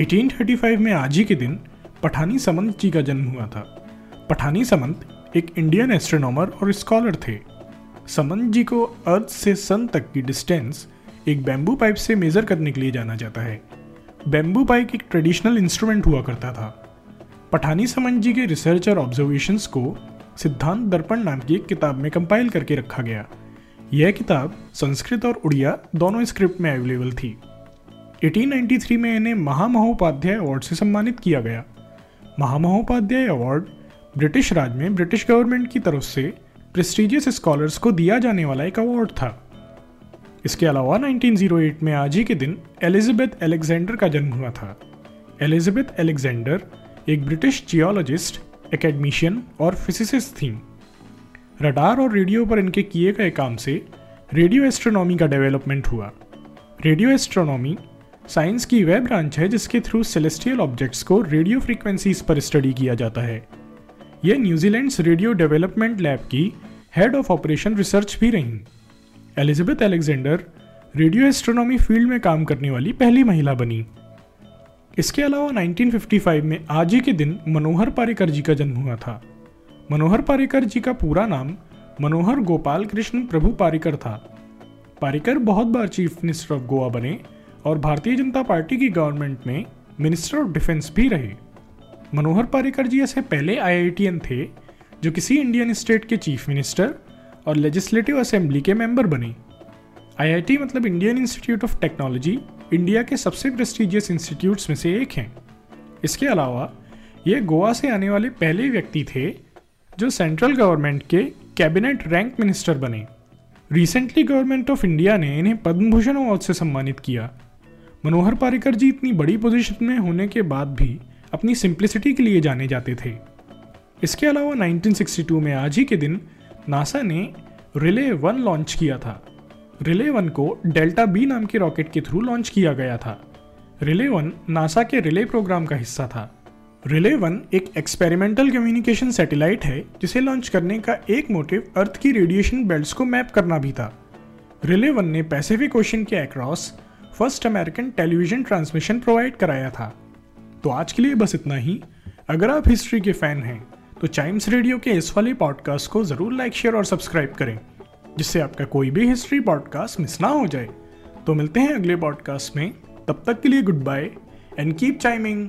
1835 में आज ही के दिन पठानी समंत जी का जन्म हुआ था। पठानी समंत एक इंडियन एस्ट्रोनॉमर और स्कॉलर थे। समंत जी को अर्थ से सन तक की डिस्टेंस एक बैम्बू पाइप से मेज़र करने के लिए जाना जाता है। बैम्बू पाइप एक ट्रेडिशनल इंस्ट्रूमेंट हुआ करता था। पठानी समंत जी के रिसर्च और ऑब्जर्वेशंस को सिद्धांत दर्पण नाम की एक किताब में कंपाइल करके रखा गया। यह किताब संस्कृत और उड़िया दोनों स्क्रिप्ट में अवेलेबल थी। 1893 में इन्हें महामहोपाध्याय अवार्ड से सम्मानित किया गया। महामहोपाध्याय अवार्ड ब्रिटिश राज में ब्रिटिश गवर्नमेंट की तरफ़ से प्रेस्टिजियस स्कॉलर्स को दिया जाने वाला एक अवार्ड था। इसके अलावा 1908 में आज ही के दिन एलिजाबेथ एलेक्जेंडर का जन्म हुआ था। एलिजाबेथ एलेक्जेंडर एक ब्रिटिश जियोलॉजिस्ट एकेडमिशियन और फिजिसिस्ट थीं। रडार और रेडियो पर इनके किए गए काम से रेडियो एस्ट्रोनॉमी का डेवलपमेंट हुआ। रेडियो एस्ट्रोनॉमी साइंस की वह ब्रांच है जिसके थ्रू सेलेस्टियल ऑब्जेक्ट्स को रेडियो फ्रीक्वेंसीज पर स्टडी किया जाता है। यह New Zealand's radio development lab की हेड ऑफ़ ऑपरेशन रिसर्च भी रहीं। Elizabeth Alexander radio astronomy field में काम करने वाली पहली महिला बनी। इसके अलावा 1955 में आज ही के दिन मनोहर पारिकर जी का जन्म हुआ था। मनोहर पारिकर जी का पूरा नाम मनोहर गोपाल कृष्ण प्रभु पारिकर था। पारिकर बहुत बार चीफ मिनिस्टर ऑफ़ गोवा बने और भारतीय जनता पार्टी की गवर्नमेंट में मिनिस्टर ऑफ़ डिफेंस भी रहे। मनोहर पारिकर जी ऐसे पहले आईआईटीएन थे, जो किसी इंडियन स्टेट के चीफ मिनिस्टर और लेजिस्लेटिव असेंबली के मेंबर बने। आईआईटी मतलब Indian Institute of Technology India के सबसे प्रेस्टिजियस इंस्टीट्यूट्स में से एक हैं। इसके अलावा, ये गोवा से आने वाले पहले व्यक्ति थे, जो सेंट्रल गवर्नमेंट के कैबिनेट रैंक मिनिस्टर बने। रिसेंटली गवर्नमेंट ऑफ़ इंडिया ने इन्हें पद्म भूषण अवार्ड से सम्मानित किया। मनोहर पारिकर जी इतनी बड़ी पोजीशन में होने के बाद भी अपनी सिंप्लिसिटी के लिए जाने जाते थे। इसके अलावा 1962 में आज ही के दिन नासा ने रिले वन लॉन्च किया था। रिले वन को डेल्टा बी नाम के रॉकेट के थ्रू लॉन्च किया गया था। रिले वन नासा के रिले प्रोग्राम का हिस्सा था। रिले वन एक एक्सपेरिमेंटल कम्युनिकेशन सैटेलाइट है, जिसे लॉन्च करने का एक मोटिव अर्थ की रेडिएशन बेल्ट्स को मैप करना भी था। रिले वन ने पैसिफिक ओशन के across first American television transmission provide कराया था। तो आज के लिए बस इतना ही। अगर आप हिस्ट्री के फ़ैन हैं तो चाइम्स रेडियो के इस वाले पॉडकास्ट को ज़रूर लाइक शेयर और सब्सक्राइब करें, जिससे आपका कोई भी हिस्ट्री पॉडकास्ट मिस ना हो जाए। तो मिलते हैं अगले पॉडकास्ट में। तब तक के लिए good bye and keep chiming